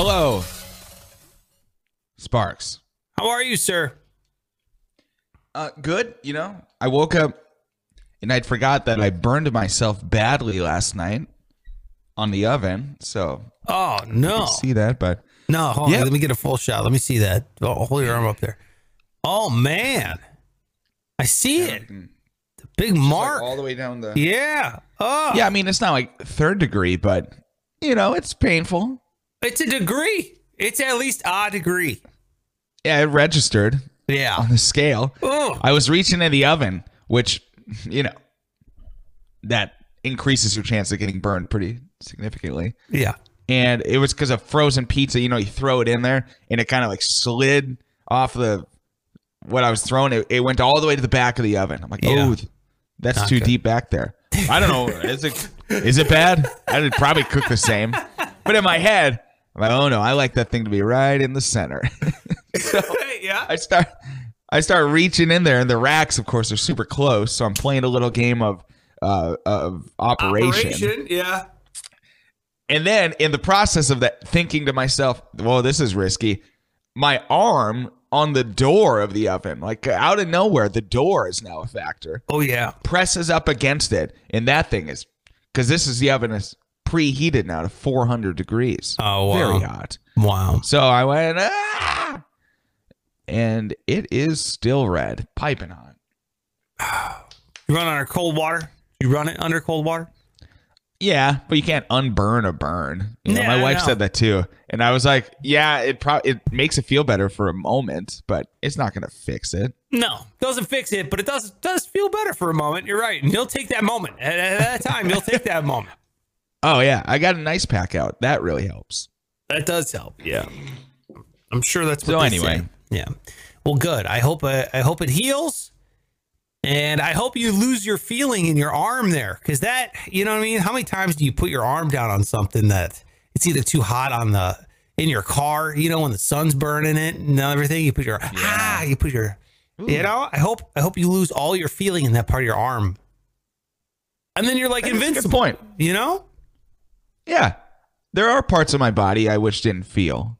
Hello, Sparks. How are you, sir? Uh, good. You know, I woke up and I'd forgot that I burned myself badly last night on the oven. So Oh no, see that, but no. Hold Yeah. on, let me get a full shot. Let me see that. Oh, hold your arm up there. Oh man, I see it. The big mark. all the way down the. yeah. Oh, Yeah, I mean it's not like third degree, but you know it's painful. It's a degree. It's at least a degree. Yeah, it registered Yeah. on the scale. Oh. I was reaching in the oven, which you know that increases your chance of getting burned pretty significantly. Yeah. and it was because of frozen pizza. You know, you throw it in there, and it kind of like slid off the what I was throwing. It, it went all the way to the back of the oven. I'm like, Yeah. oh, that's Not too good. deep back there. I don't know. Is it is it bad? I would probably cook the same, but in my head, I'm like, oh no, I like that thing to be right in the center. so yeah. I start I start reaching in there, and the racks, of course, are super close. So I'm playing a little game of uh, of operation. operation. Yeah. And then in the process of that, thinking to myself, well, this is risky. My arm on the door of the oven, like out of nowhere, the door is now a factor, Oh yeah. presses up against it. And that thing is, because this is the oven is preheated now to 400 degrees. Oh, wow. Very hot. Wow. So I went, ah! And it is still red, piping hot. You run under cold water. You run it under cold water. Yeah, but you can't unburn a burn. You know, Yeah, my wife said that too, and I was like, "Yeah, it pro- it makes it feel better for a moment, but it's not going to fix it." No, doesn't fix it, but it does does feel better for a moment. You're right, and you'll take that moment at, at that time. You'll take that moment. Oh yeah, I got an ice pack out. That really helps. That does help. Yeah, I'm sure that's what So anyway. say. Yeah. Well, good. I hope uh, I hope it heals, and I hope you lose your feeling in your arm there, because that you know what I mean. How many times do you put your arm down on something that it's either too hot on the in your car, you know, when the sun's burning it and everything. You put your ah, you put your, you know. I hope I hope you lose all your feeling in that part of your arm, and then you're like That's a invincible. point. You know. Yeah, there are parts of my body I wish didn't feel.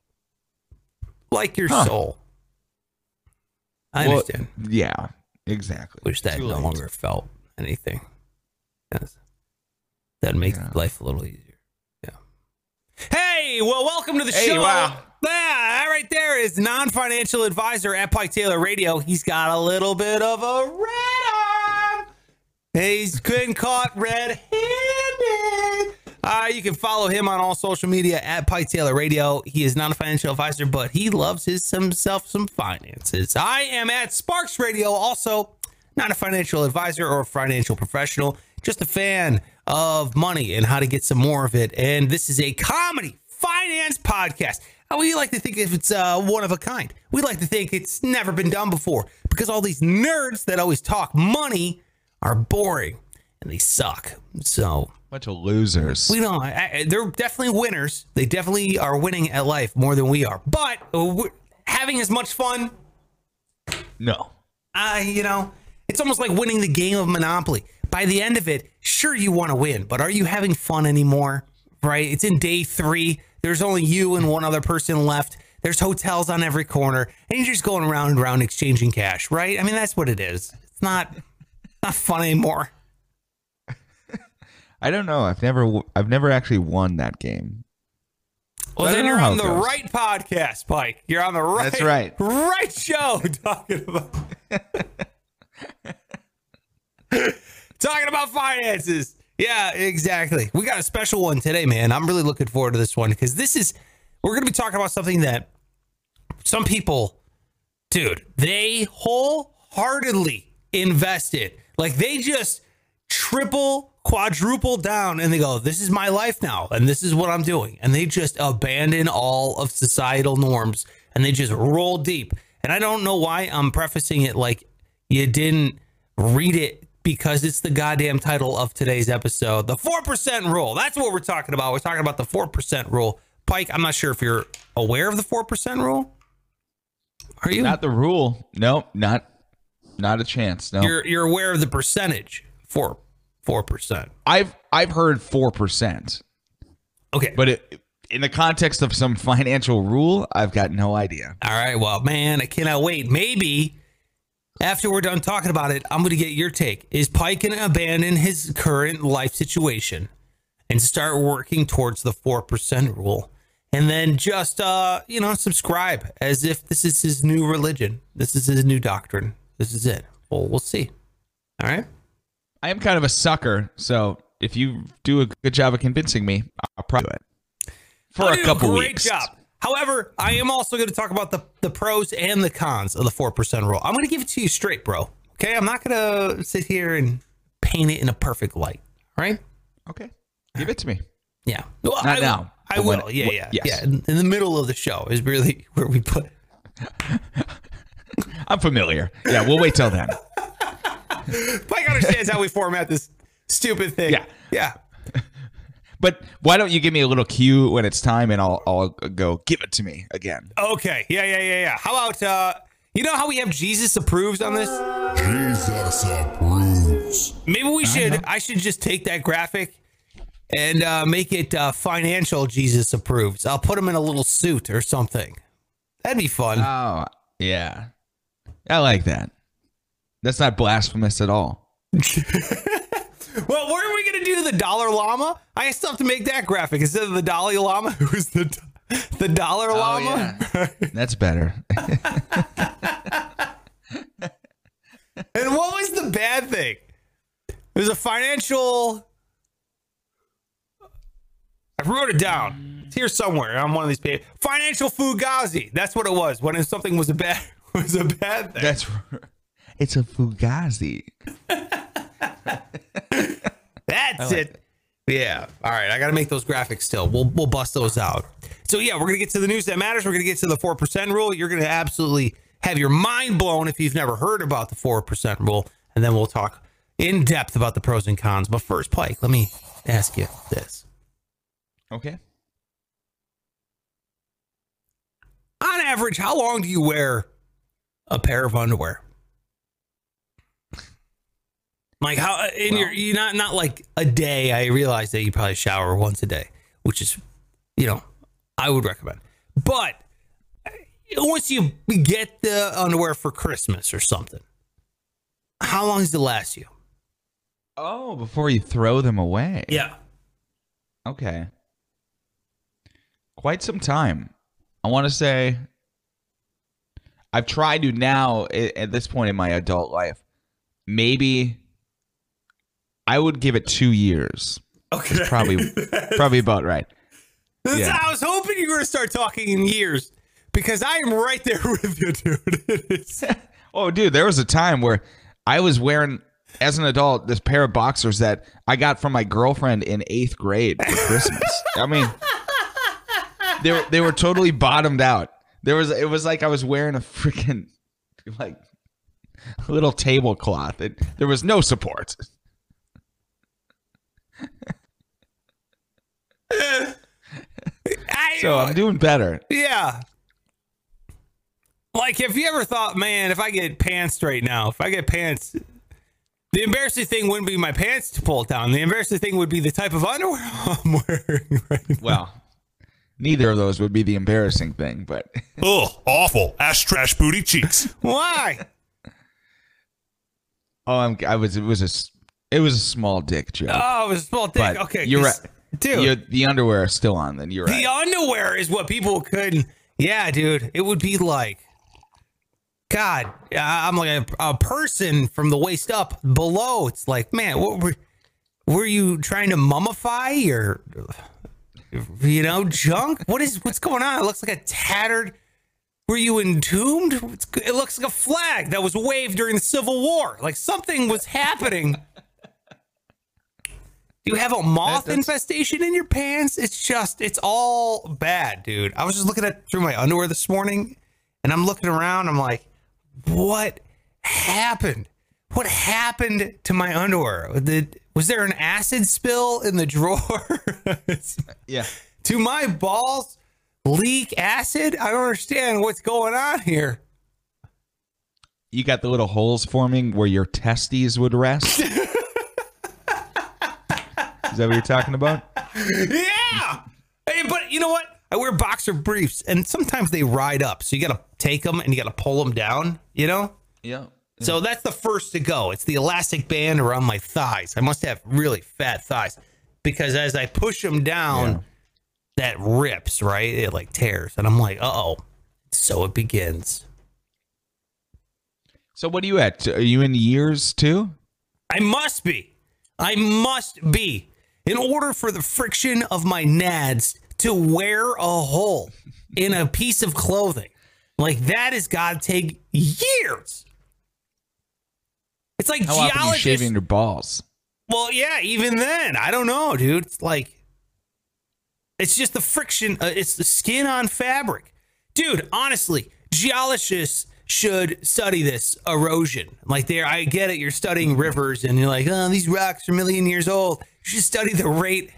like your Huh. soul. I Well, understand. Yeah, exactly. Wish that no longer felt anything. Yes. That makes make life a little easier. Yeah. Hey, well, welcome to the Hey, show. wow. Yeah, right there is non-financial advisor at Pike Taylor Radio. He's got a little bit of a red arm. He's been caught red-handed. Uh, you can follow him on all social media at Pike Taylor Radio. He is not a financial advisor, but he loves his himself some finances. I am at Sparks Radio, also not a financial advisor or a financial professional, just a fan of money and how to get some more of it. And this is a comedy finance podcast. We like to think if it's uh, one of a kind. We like to think it's never been done before because all these nerds that always talk money are boring and they suck. So Bunch of losers. we don't. I, I- they're definitely winners. They definitely are winning at life more than we are. But uh, we're having as much fun. no. Uh, you know, it's almost like winning the game of Monopoly. By the end of it, sure you want to win, but are you having fun anymore? Right? It's in day three. There's only you and one other person left. There's hotels on every corner, and you're just going around and around exchanging cash, right? I mean, that's what it is. It's not not fun anymore. I don't know. I've never I've never actually won that game. Well, then you're on the goes. right podcast, Pike. You're on the right. That's right. Right show talking about talking about finances. Yeah, exactly. We got a special one today, man. I'm really looking forward to this one because this is we're going to be talking about something that Some people, dude, they wholeheartedly invested. Like they just triple, quadruple down and they go, This is my life now, and this is what I'm doing. And they just abandon all of societal norms and they just roll deep. And I don't know why I'm prefacing it like you didn't read it because it's the goddamn title of today's episode. The 4% rule. That's what we're talking about. We're talking about the 4% rule. Pike, I'm not sure if you're aware of the 4% rule. Are you? Not the rule. Nope, not not a chance. No. you're you're aware of the percentage. 4 4%. I've I've heard 4%. Okay. But it, in the context of some financial rule, I've got no idea. All right. Well, man, I cannot wait. Maybe after we're done talking about it, I'm going to get your take. Is Pike going to abandon his current life situation and start working towards the 4% rule? And then just, uh, you know, subscribe as if this is his new religion. This is his new doctrine. This is it. Well, we'll see. All right. I am kind of a sucker, so if you do a good job of convincing me, I'll probably do it for I'll a couple great weeks. job. However, I am also going to talk about the, the pros and the cons of the 4% rule. I'm going to give it to you straight, bro. Okay. I'm not going to sit here and paint it in a perfect light. Right? Okay, give it to me. Yeah. Well, Not I, now, I will. when- yeah. when- Yeah. yes. Yeah. In, in the middle of the show is really where we put I'm familiar. Yeah, we'll wait till then. Pike understands how we format this stupid thing. Yeah. Yeah. But why don't you give me a little cue when it's time, and I'll I'll go give it to me again. Okay. Yeah. Yeah. Yeah. Yeah. How about, uh, you know how we have Jesus approves on this? Jesus approves. Maybe we should. I should just take that graphic and uh, make it uh, financial. Jesus approves. I'll put him in a little suit or something. That'd be fun. Oh yeah, I like that. That's not blasphemous at all. well, where are we gonna do the dollar llama? I still have to make that graphic instead of the Dalai Lama. Who's the the dollar llama? Oh, That's better. And what was the bad thing? It was a financial. I wrote it down. It's here somewhere on one of these pages. Financial fugazi. That's what it was. When something was a bad was a bad thing. That's it's a fugazi. That's it. Yeah. All right. I got to make those graphics still. We'll we'll bust those out. So yeah, we're gonna get to the news that matters. We're gonna get to the four percent rule. You're gonna absolutely have your mind blown if you've never heard about the four percent rule, and then we'll talk in depth about the pros and cons. But first, Pike, let me ask you this: Okay. On average, how long do you wear a pair of underwear? Like how in your you not not like a day. I realize that you probably shower once a day, which is, you know, I would recommend. But uh, once you get the underwear for Christmas or something, how long does it last you? Oh, before you throw them away. Yeah. Okay. Quite some time. I want to say I've tried to now at this point in my adult life. Maybe I would give it 2 years. Okay. Probably probably about right. Yeah. I was hoping you were going to start talking in years because I am right there with you, dude. Oh, dude, there was a time where I was wearing, as an adult, this pair of boxers that I got from my girlfriend in eighth grade for Christmas. I mean, they were they were totally bottomed out. There was it was like I was wearing a freaking like little tablecloth. It, there was no support. I, So I'm doing better. Yeah. Like, if you ever thought, man, if I get pants right now, if I get pants, the embarrassing thing wouldn't be my pants to pull down. The embarrassing thing would be the type of underwear I'm wearing right now. Well, neither of those would be the embarrassing thing, but Ugh, awful. Ash trash booty cheeks. Why? oh, I'm, I was it was a s- it was a small dick joke. Oh, it was a small dick. but okay. you're right, Dude, You're- the underwear is still on. Then you're right. the underwear is what people couldn't. Yeah, dude. It would be like, God, I'm like a, a person from the waist up below. It's like, man, what were, were you trying to mummify your, you know, junk? What is what's going on? It looks like a tattered Were you entombed? It's- It looks like a flag that was waved during the Civil War. Like something was happening. You have a moth That- infestation in your pants? It's just, it's all bad, dude. I was just looking at through my underwear this morning and I'm looking around. I'm like, what happened? What happened to my underwear? Did, was there an acid spill in the drawer? Yeah. Do my balls leak acid? I don't understand what's going on here. You got the little holes forming where your testes would rest. Is that what you're talking about? Yeah. Hey, but you know what? I wear boxer briefs and sometimes they ride up. So you got to take them and you got to pull them down, you know? Yeah. So that's the first to go. It's the elastic band around my thighs. I must have really fat thighs because as I push them down, that rips, right? It like tears. And I'm like, uh oh. So it begins. So what are you at? Are you in years too? I must be. I must be. In order for the friction of my nads to wear a hole in a piece of clothing, like that has got to take years. It's like How often are you geologists. shaving your balls? Well, yeah, even then, I don't know, dude. It's like it's just the friction. Uh, it's the skin on fabric, dude. Honestly, geologists should study this erosion. Like, there, I get it. You're studying rivers, and you're like, oh, these rocks are a million years old. You should study the rate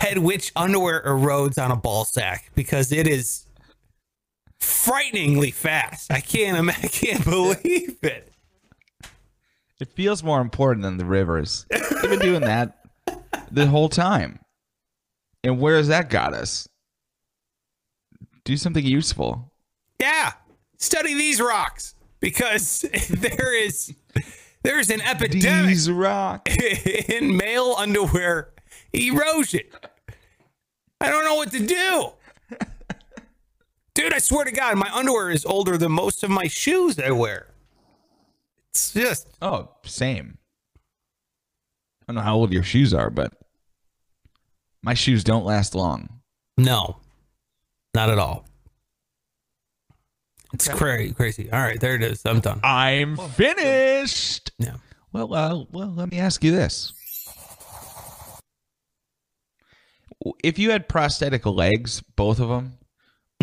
at which underwear erodes on a ball sack because it is frighteningly fast. I can't. I can't believe it. It feels more important than the rivers. They've been doing that the whole time. And where has that got us? Do something useful. Yeah, study these rocks because there is there's an epidemic in male underwear erosion. I don't know what to do. Dude, I swear to God, my underwear is older than most of my shoes I wear. It's just Oh, same. I don't know how old your shoes are, but my shoes don't last long. no, not at all. It's crazy, crazy. All right, there it is. I'm done. I'm finished. Yeah. Well, uh, well, let me ask you this: If you had prosthetic legs, both of them,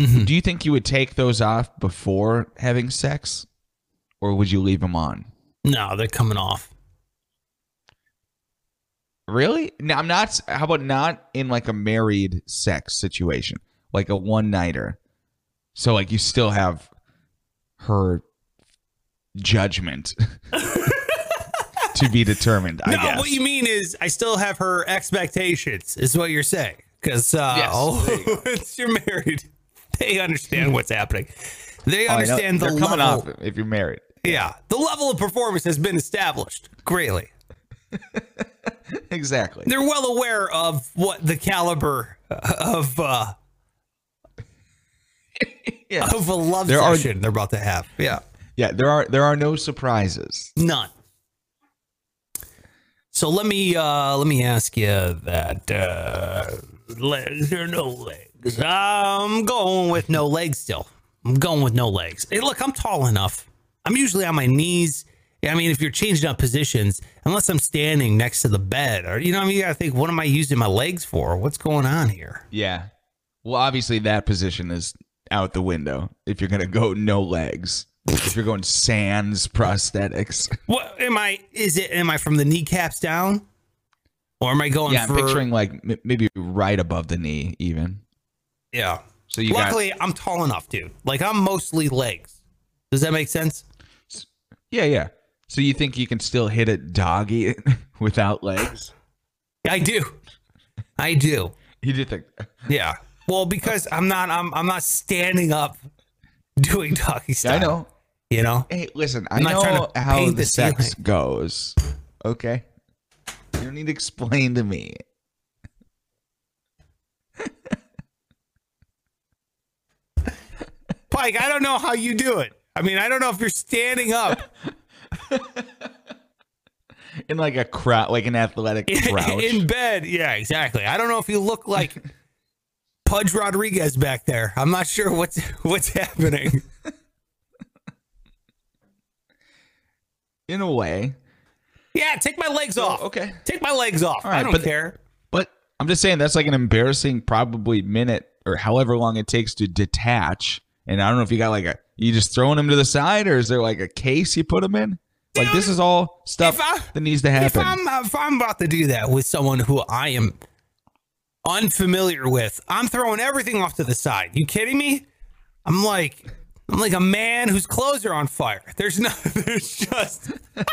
Mhm. do you think you would take those off before having sex, or would you leave them on? No, they're coming off. Really? No, I'm not. How about not in like a married sex situation, like a one nighter? So like you still have her judgment to be determined. I no, guess. what you mean is I still have her expectations, is what you're saying. Because uh, Yes, oh, once you're married, they understand what's happening. They Oh, understand the They're coming level. off if you're married. Yeah, the level of performance has been established greatly. Exactly. They're well aware of what the caliber of uh, Yeah. of a love There are- they're about to have. Yeah, Yeah, there are there are no surprises. none. So let me uh, let me ask you that uh, legs or no legs? I'm going with no legs still. I'm going with no legs. Hey, look, I'm tall enough. I'm usually on my knees. I mean, if you're changing up positions, unless I'm standing next to the bed, or you know, what I mean, you gotta think, what am I using my legs for? What's going on here? Yeah. Well, obviously that position is out the window if you're gonna go no legs. if you're going sans prosthetics. What am I? Is it? Am I from the kneecaps down, or am I going Yeah, I'm for? picturing like m- maybe right above the knee, even. Yeah. So you got Luckily, I'm tall enough, dude. Like I'm mostly legs. Does that make sense? yeah, yeah. So you think you can still hit it doggy without legs? I do. I do. You do think Yeah. Well, because I'm not. I'm. I'm not standing up, doing doggy style. I know. You know. Hey, listen, I I'm not trying know to how the the sex ceiling. goes. Okay. You don't need to explain to me. Pike, I don't know how you do it. I mean, I don't know if you're standing up In like a crowd, like an athletic crouch. in bed. Yeah, exactly. I don't know if you look like Pudge Rodriguez back there. I'm not sure what's what's happening. In a way. Yeah, take my legs off. Okay. Take my legs off. Right, I don't but, care. But I'm just saying that's like an embarrassing probably minute or however long it takes to detach. And I don't know if you got like a you just throwing him to the side or is there like a case you put him in? Dude, like this is all stuff I, that needs to happen. If I'm if I'm about to do that with someone who I am unfamiliar with, I'm throwing everything off to the side. You kidding me? I'm like I'm like a man whose clothes are on fire. There's no there's just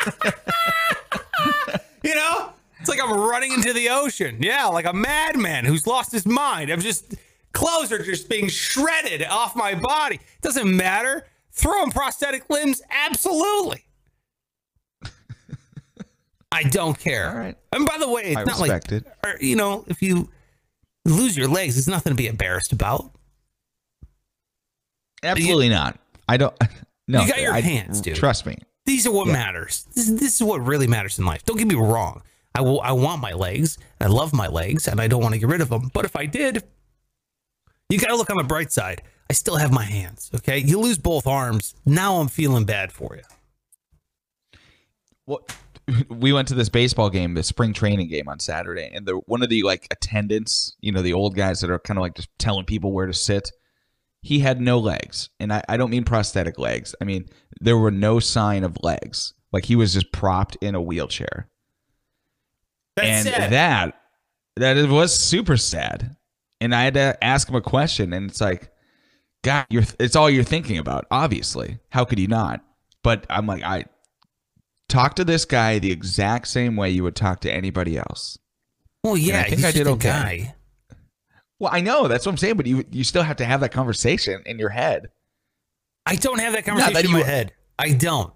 You know? It's like I'm running into the ocean. Yeah, like a madman who's lost his mind. I'm just clothes are just being shredded off my body. Doesn't matter. Throwing prosthetic limbs, absolutely. I don't care. All right. And by the way, it's I not like it. or, you know, if you lose your legs, it's nothing to be embarrassed about. Absolutely not. I don't no. You got your I- hands, dude. Trust me. These are what matters. This, this is what really matters in life. Don't get me wrong. I will. I want my legs. I love my legs, and I don't want to get rid of them. But if I did, you got to look on the bright side. I still have my hands. Okay, you lose both arms. Now I'm feeling bad for you. Well, we went to this baseball game, the spring training game on Saturday, and the one of the like attendants, you know, the old guys that are kind of like just telling people where to sit. He had no legs, and I, I don't mean prosthetic legs. I mean there were no sign of legs. Like he was just propped in a wheelchair, That's and sad. that that it was super sad. And I had to ask him a question, and it's like, God, you're it's all you're thinking about. Obviously, how could you not? But I'm like, I talk to this guy the exact same way you would talk to anybody else. well, yeah, I think he's I did okay. guy. Well, I know that's what I'm saying, but you you still have to have that conversation in your head. I don't have that conversation that in my head. I don't.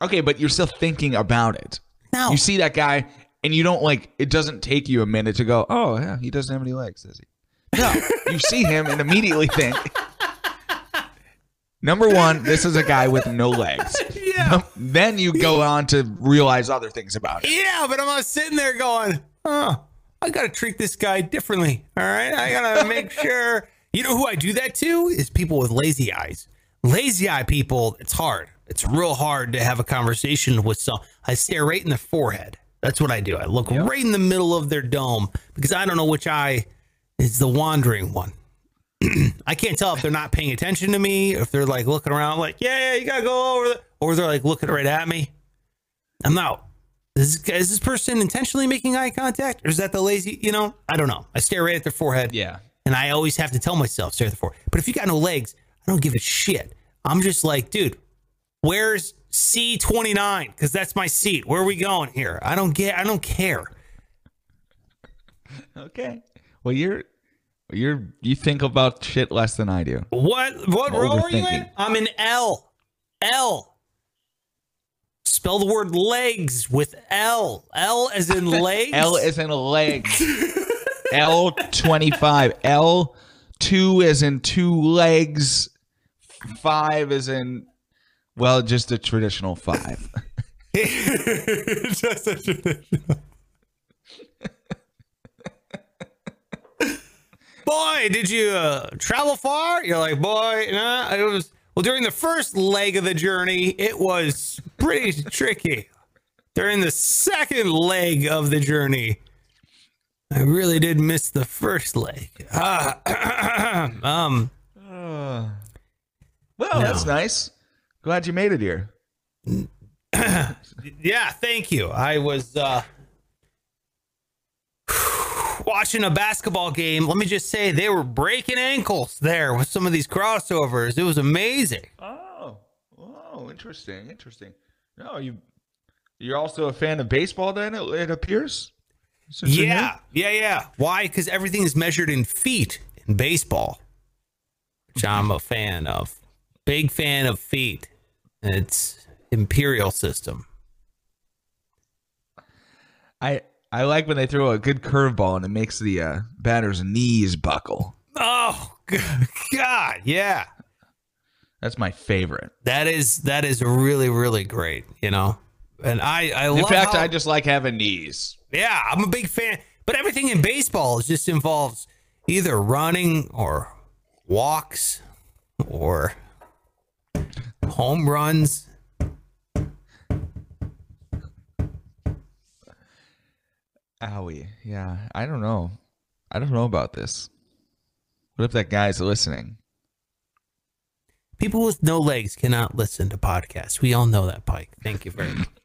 Okay, but you're still thinking about it. No. You see that guy, and you don't like. It doesn't take you a minute to go, "Oh yeah, he doesn't have any legs, does he?" No, you see him and immediately think. Number one, this is a guy with no legs. yeah. Then you go on to realize other things about it. Yeah, but I'm not sitting there going, oh, I got to treat this guy differently. All right. I got to make sure. You know who I do that to? Is people with lazy eyes. Lazy eye people, it's hard. It's real hard to have a conversation with some. I stare right in the forehead. That's what I do. I look right in the middle of their dome because I don't know which eye is the wandering one. I can't tell if they're not paying attention to me, or if they're like looking around, like, yeah, yeah, you gotta go over, the, or they're like looking right at me. I'm not. Is, is this person intentionally making eye contact, or is that the lazy? You know, I don't know. I stare right at their forehead. Yeah. and I always have to tell myself stare at the forehead. But if you got no legs, I don't give a shit. I'm just like, dude, where's C29? Because that's my seat. Where are we going here? I don't get. I don't care. Okay. Well, you're you're you think about shit less than I do. What what row are you in? I'm in L. L. Spell the word legs with L. L as in legs. L is in legs. L twenty five. L two is in two legs. Five is in well, just a traditional five. Just a traditional. Boy, did you uh, travel far? You're like, boy, nah, it was. Well, during the first leg of the journey, it was pretty tricky. During the second leg of the journey, I really did miss the first leg. Ah, um, Well, that's nice. Glad you made it here. Yeah, thank you. I was uh watching a basketball game. Let me just say they were breaking ankles there with some of these crossovers. It was amazing. Oh, oh, interesting, interesting. No, you you're also a fan of baseball then it, it appears? Since Yeah, yeah, yeah. Why? Because everything is measured in feet in baseball, which I'm a fan of. Big fan of feet. It's imperial system. I I like when they throw a good curveball and it makes the uh, batter's knees buckle. Oh God, yeah. That's my favorite. That is that is really really great. You know, and I I In fact, how- I just like having knees. Yeah, I'm a big fan. But everything in baseball just involves either running or walks or home runs. Owie. Yeah. I don't know. I don't know about this. What if that guy's listening? People with no legs cannot listen to podcasts. We all know that, Pike. Thank you very much.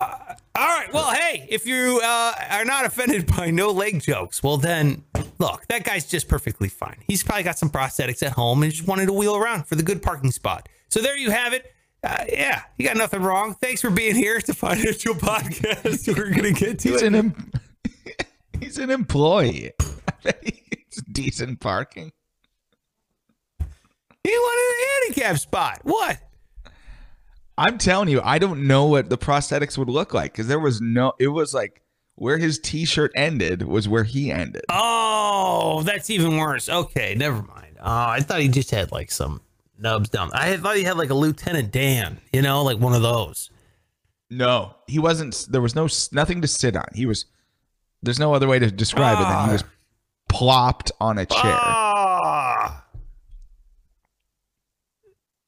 Uh, all right. Well, hey, if you uh, are not offended by no leg jokes, well, then look, that guy's just perfectly fine. He's probably got some prosthetics at home and just wanted to wheel around for the good parking spot. So there you have it. Uh, yeah, you got nothing wrong. Thanks for being here. It's a financial podcast. We're going to get to He's it. an em- he's an employee. it's decent parking. He wanted a handicap spot. What? I'm telling you, I don't know what the prosthetics would look like because there was no. It was like where his T-shirt ended was where he ended. Oh, that's even worse. Okay, never mind. Oh, I thought he just had like some nubs down. I thought he had like a Lieutenant Dan, you know, like one of those. No, he wasn't. There was no nothing to sit on. He was. There's no other way to describe it than he was plopped on a chair. Ah.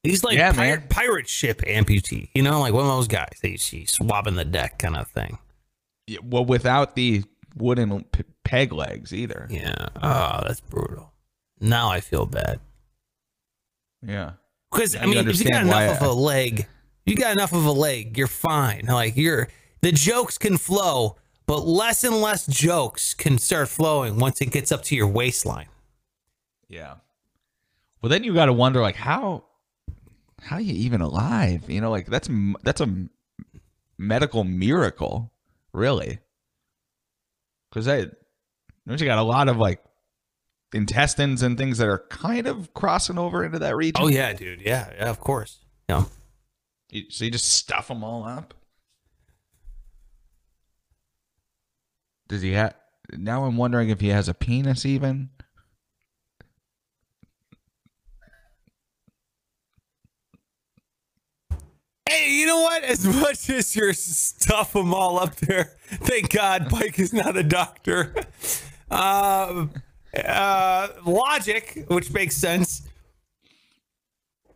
He's like Yeah, pirate, man. pirate ship amputee, you know, like one of those guys that you see swabbing the deck kind of thing. Yeah, Well, without the wooden peg legs either. Yeah. Oh, that's brutal. Now I feel bad. Yeah. Because I mean, if you got enough of a leg, you got enough of a leg, you're fine. Like you're the jokes can flow, but less and less jokes can start flowing once it gets up to your waistline. Yeah. Well, then you got to wonder, like, how, how you even alive? You know, like that's that's a medical miracle, really. Because I, don't you got a lot of like intestines and things that are kind of crossing over into that region. Oh yeah, dude. Yeah, yeah, of course. Yeah. You- so you just stuff them all up. Does he have? Now I'm wondering if he has a penis even. Hey, you know what? As much as you're stuff them all up there, thank God Mike is not a doctor. Um, uh, logic, which makes sense.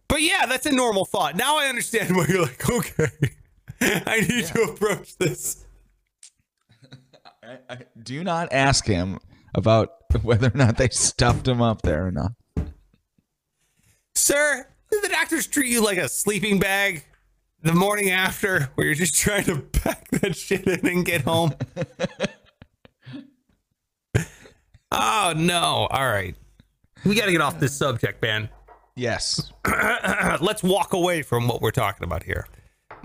But yeah, that's a normal thought. Now I understand why you're like, okay, I need to approach this. I, I, do not ask him about whether or not they stuffed him up there or not. Sir, did the doctors treat you like a sleeping bag the morning after where you're just trying to pack that shit in and get home? Oh, no. All right. We got to get off this subject, man. Yes. Let's walk away from what we're talking about here.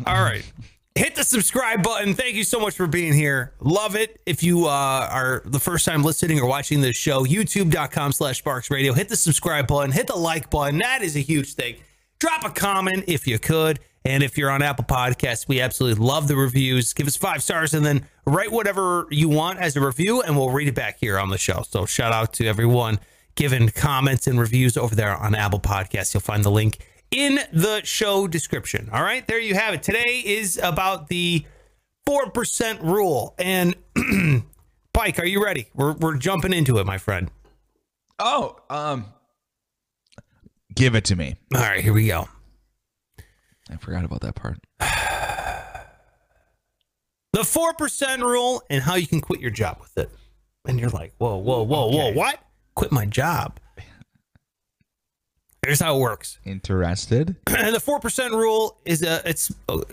All right. Hit the subscribe button. Thank you so much for being here. Love it. If you uh, are the first time listening or watching this show, youtube.com slash Sparks Radio. Hit the subscribe button. Hit the like button. That is a huge thing. Drop a comment if you could. And if you're on Apple Podcasts, we absolutely love the reviews. Give us five stars and then write whatever you want as a review, and we'll read it back here on the show. So shout out to everyone giving comments and reviews over there on Apple Podcasts. You'll find the link in the show description. All right, there you have it. Today is about the 4% rule. And Pike, are you ready? We're, we're jumping into it, my friend. Oh, um, give it to me. All right, here we go. I forgot about that part. The 4% rule and how you can quit your job with it. And you're like, whoa, whoa, whoa, whoa, what? Quit my job. Here's how it works. Interested? the four percent rule is a it's oh,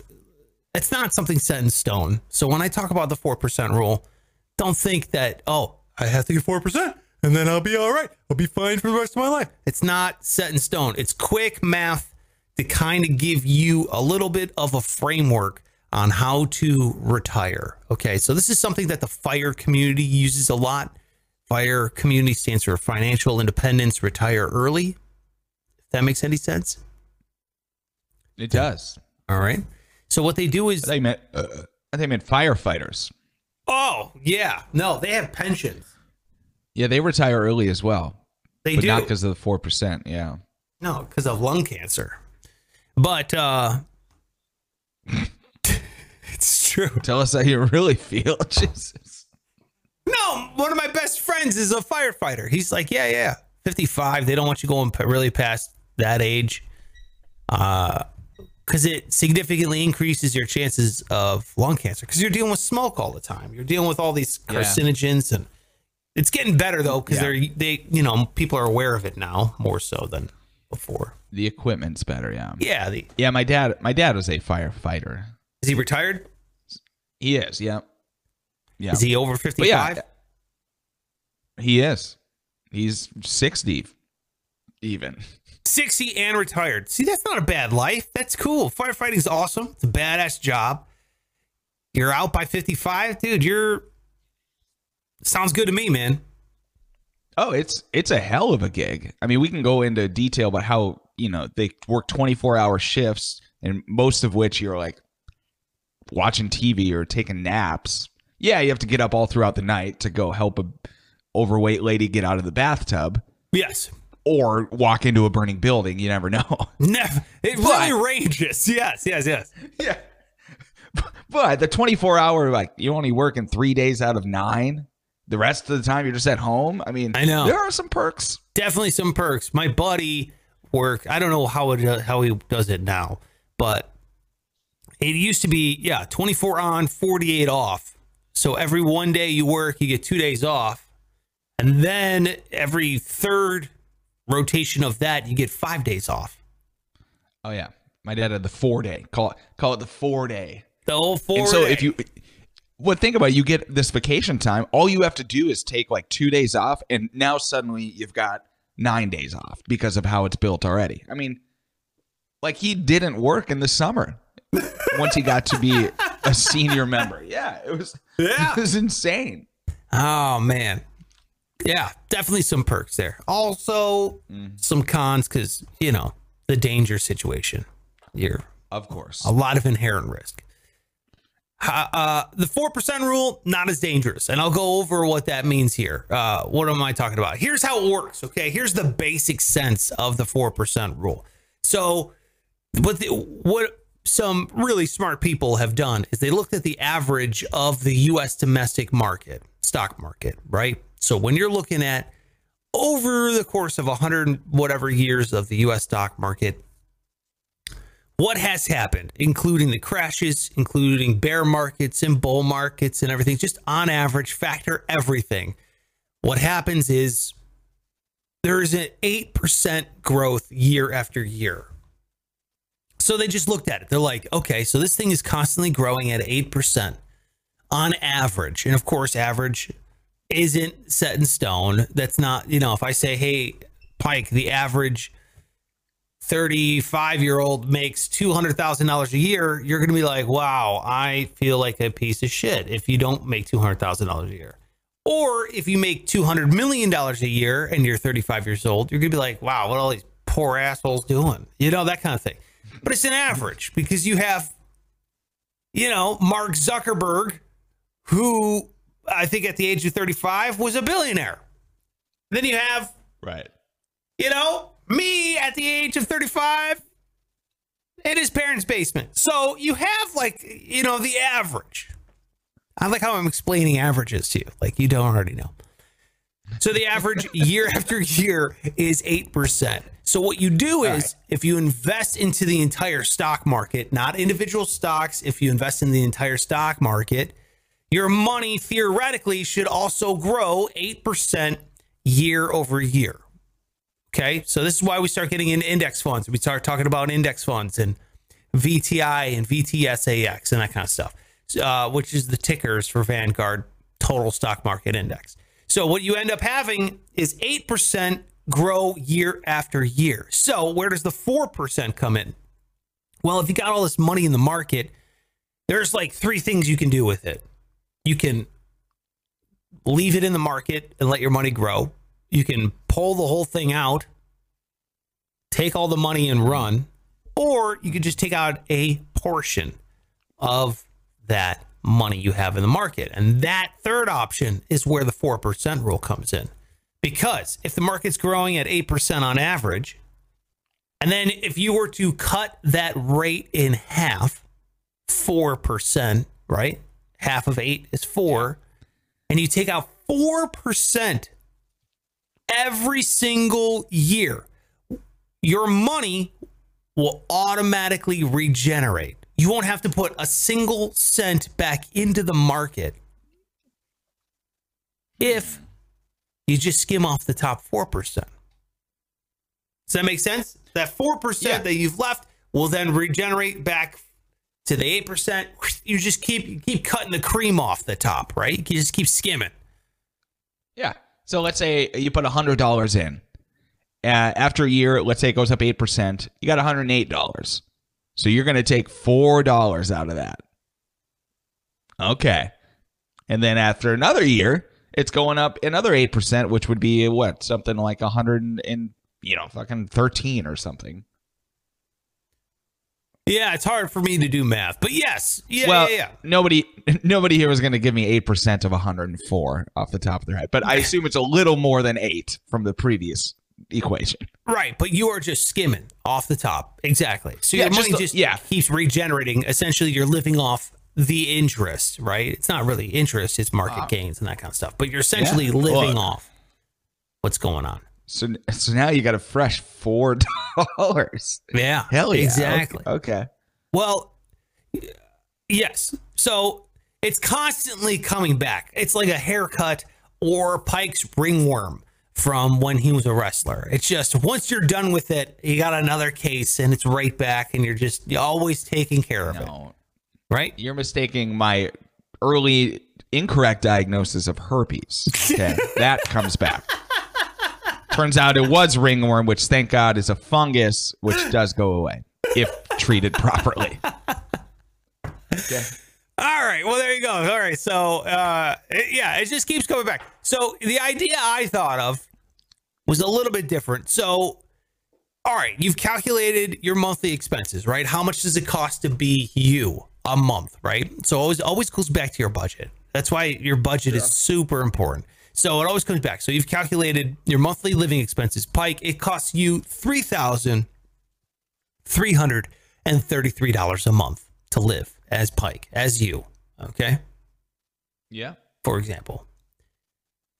it's not something set in stone. So when I talk about the four percent rule, don't think that oh I have to get four percent and then I'll be all right. I'll be fine for the rest of my life. It's not set in stone. It's quick math to kind of give you a little bit of a framework on how to retire. Okay, so this is something that the fire community uses a lot. Fire community stands for financial independence, retire early. If that makes any sense. It does. All right. So what they do is, they meant, uh, think meant firefighters. oh yeah, no, they have pensions. Yeah, they retire early as well, They but do not because of the four percent. Yeah. no because of lung cancer, but uh it's true. Tell us how you really feel. Jesus. No, one of my best friends is a firefighter. He's like, yeah, yeah, fifty-five. They don't want you going really past that age. Uh, because it significantly increases your chances of lung cancer because you're dealing with smoke all the time. You're dealing with all these carcinogens, and it's getting better though because Yeah. they're they you know people are aware of it now more so than before. The equipment's better, yeah. Yeah, the, Yeah, my dad my dad was a firefighter. is he retired? He is, yeah. Yeah. Is he over fifty five? yeah, he is. He's 60 even. 60 and retired. See, that's not a bad life. That's cool. Firefighting's awesome. It's a badass job. You're out by 55, dude. You're sounds good to me, man. Oh, it's it's a hell of a gig. I mean, we can go into detail about how, you know, they work 24-hour shifts and most of which you're like watching TV or taking naps. Yeah, you have to get up all throughout the night to go help a overweight lady get out of the bathtub Yes. or walk into a burning building, you never know. Never. It really ranges. Yes, yes, yes. yeah. But the 24 hour, like, you're only working three days out of nine. The rest of the time, you're just at home. I mean, I know. There are some perks. Definitely some perks. My buddy work. I don't know how it how he does it now, but it used to be yeah, 24 on, 48 off. So every one day you work, you get 2 days off. And then every third rotation of that, you get 5 days off. Oh, yeah. My dad had the four day. Call it, call it the four day. The whole 4 and so day. if you well think about it, you get this vacation time all you have to do is take like two days off and now suddenly you've got nine days off because of how it's built already i mean like he didn't work in the summer once he got to be a senior member yeah it was Yeah. it was insane Oh man. Yeah, definitely some perks there. Also mm. some cons cuz, you know, the danger situation. You're of course a lot of inherent risk. Uh, the 4% rule, not as dangerous. And I'll go over what that means here. Uh, what am I talking about? Here's how it works. Okay. Here's the basic sense of the 4% rule. So, what, the, what some really smart people have done is they looked at the average of the US domestic market, stock market, right? So, when you're looking at over the course of 100 whatever years of the US stock market, what has happened, including the crashes, including bear markets and bull markets and everything, just on average, factor everything. What happens is there is an 8% growth year after year. So they just looked at it. They're like, okay, so this thing is constantly growing at 8% on average. And of course, average isn't set in stone. That's not, you know, if I say, hey, Pike, the average 35 year old makes $200,000 a year, you're going to be like, wow, I feel like a piece of shit if you don't make $200,000 a year. Or if you make $200 million a year and you're 35 years old, you're going to be like, wow, what are all these poor assholes doing? You know, that kind of thing. But it's an average because you have, you know, Mark Zuckerberg, who I think at the age of 35 was a billionaire. Then you have right you know, me at the age of 35 in his parents' basement. So you have like, you know, the average. I like how I'm explaining averages to you. Like you don't already know. So the average year after year is 8%. So what you do is if you invest into the entire stock market, not individual stocks, if you invest in the entire stock market, your money theoretically should also grow 8% year over year. Okay. So this is why we start getting into index funds. We start talking about index funds and VTI and VTSAX and that kind of stuff, uh, which is the tickers for Vanguard Total Stock Market Index. So what you end up having is 8% grow year after year. So where does the 4% come in? Well, if you got all this money in the market, there's like three things you can do with it. You can leave it in the market and let your money grow. You can pull the whole thing out, take all the money and run, or you could just take out a portion of that money you have in the market. And that third option is where the 4% rule comes in. Because if the market's growing at 8% on average, and then if you were to cut that rate in half, 4%, right? Half of 8 is 4, and you take out 4% every single year, your money will automatically regenerate. You won't have to put a single cent back into the market if you just skim off the top 4%. Does that make sense? That 4% Yeah. that you've left will then regenerate back to the 8%. You just keep you keep cutting the cream off the top, right? You just keep skimming. Yeah. So let's say you put hundred dollars in. Uh, after a year, let's say it goes up eight percent. You got one hundred and eight dollars. So you're going to take four dollars out of that. Okay. And then after another year, it's going up another eight percent, which would be what something like a hundred and you know fucking thirteen or something. Yeah, it's hard for me to do math, but yes, yeah, well, yeah, yeah. nobody nobody here was going to give me eight percent of 104 off the top of their head, but I assume it's a little more than eight from the previous equation. Right, but you are just skimming off the top. Exactly. So Yeah, your just money just yeah. keeps regenerating. Essentially, you're living off the interest, right? It's not really interest, it's market ah. gains and that kind of stuff. But you're essentially Yeah. living Well- off what's going on. So so now you got a fresh four dollars. Yeah. Hell yeah! Exactly. Okay. Well, yes. So it's constantly coming back. It's like a haircut or Pike's ringworm from when he was a wrestler. It's just once you're done with it, you got another case and it's right back and you're just you're always taking care of it. Right? you're mistaking my early incorrect diagnosis of herpes. Okay, that comes back. Turns out it was ringworm, which thank God is a fungus, which does go away if treated properly. Okay. All right. Well, there you go. All right. So, uh, it- yeah, it just keeps coming back. So, the idea I thought of was a little bit different. So, all right, you've calculated your monthly expenses, right? How much does it cost to be you a month, right? So, always always goes back to your budget. That's why your budget is super important. So, it always comes back. So, you've calculated your monthly living expenses. Pike, it costs you three thousand three hundred and thirty-three dollars a month to live as Pike, as you. Okay. Yeah. For example,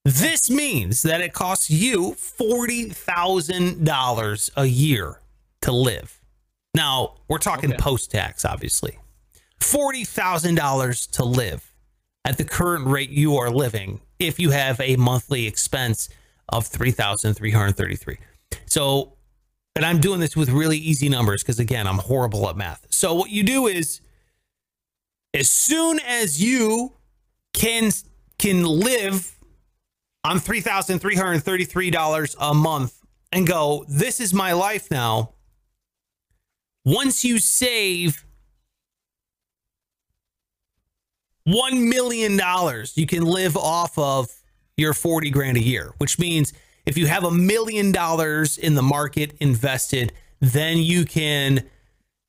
this means that it costs you $40,000 a year to live. Now, we're talking Okay. post tax, obviously. $40,000 to live at the current rate you are living if you have a monthly expense of 3,333. So, and I'm doing this with really easy numbers because again, I'm horrible at math. So what you do is as soon as you can can live on $3,333 a month and go, this is my life now. Once you save $1 million, you can live off of your 40 grand a year, which means if you have a million dollars in the market invested, then you can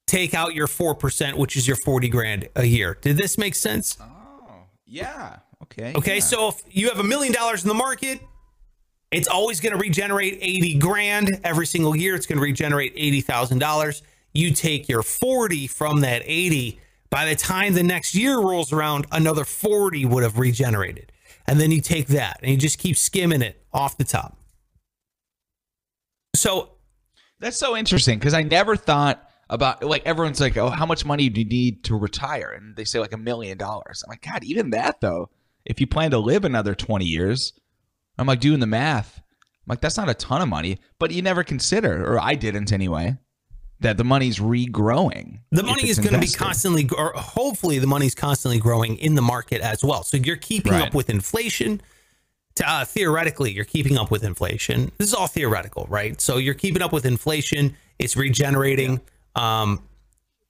take out your 4%, which is your 40 grand a year. Did this make sense? Oh, yeah. Okay. Okay, yeah. so if you have a million dollars in the market, it's always going to regenerate 80 grand every single year. It's going to regenerate $80,000. You take your 40 from that 80. By the time the next year rolls around, another 40 would have regenerated. And then you take that and you just keep skimming it off the top. So That's so interesting because I never thought about like everyone's like, oh, how much money do you need to retire? And they say like a million dollars. I'm like, God, even that though, if you plan to live another 20 years, I'm like doing the math. I'm like, that's not a ton of money, but you never consider, or I didn't anyway, that the money's regrowing. The money is going to be constantly, or hopefully, the money's constantly growing in the market as well. So you're keeping Right. up with inflation. To, uh, theoretically, you're keeping up with inflation. This is all theoretical, right? So you're keeping up with inflation. It's regenerating. Um,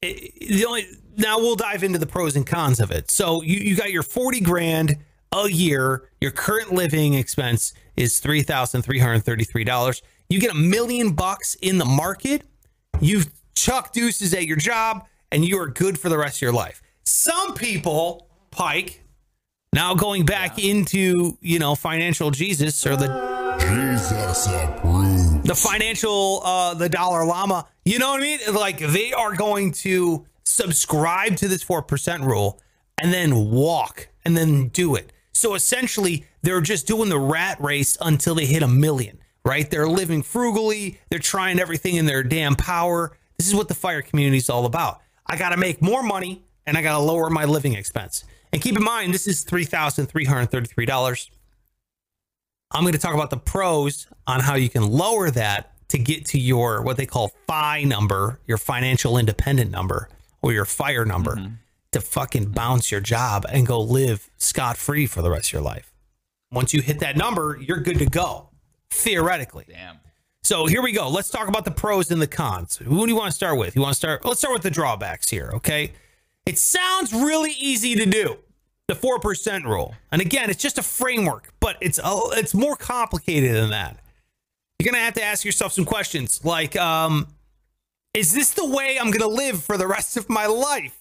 it- the only now we'll dive into the pros and cons of it. So you, you got your 40 grand a year. Your current living expense is $3,333. You get a million bucks in the market. You chuck deuces at your job and you are good for the rest of your life. Some people, Pike, now going back into, you know, financial Jesus or the Jesus approves. the financial uh the Dalai Lama you know what i mean like they are going to subscribe to this 4% rule and then walk and then do it so essentially they're just doing the rat race until they hit a million right they're living frugally they're trying everything in their damn power This is what the fire community is all about. I got to make more money and I got to lower my living expense. And keep in mind, this is $3,333. I'm going to talk about the pros on how you can lower that to get to your what they call FI number, your financial independent number, or your fire number mm-hmm. to fucking bounce your job and go live scot free for the rest of your life. Once you hit that number, you're good to go, theoretically. Damn. So here we go. Let's talk about the pros and the cons. Who do you want to start with? You want to start? Let's start with the drawbacks here, okay? It sounds really easy to do. The 4% rule. And again, it's just a framework, but it's a, it's more complicated than that. You're going to have to ask yourself some questions like um is this the way I'm going to live for the rest of my life?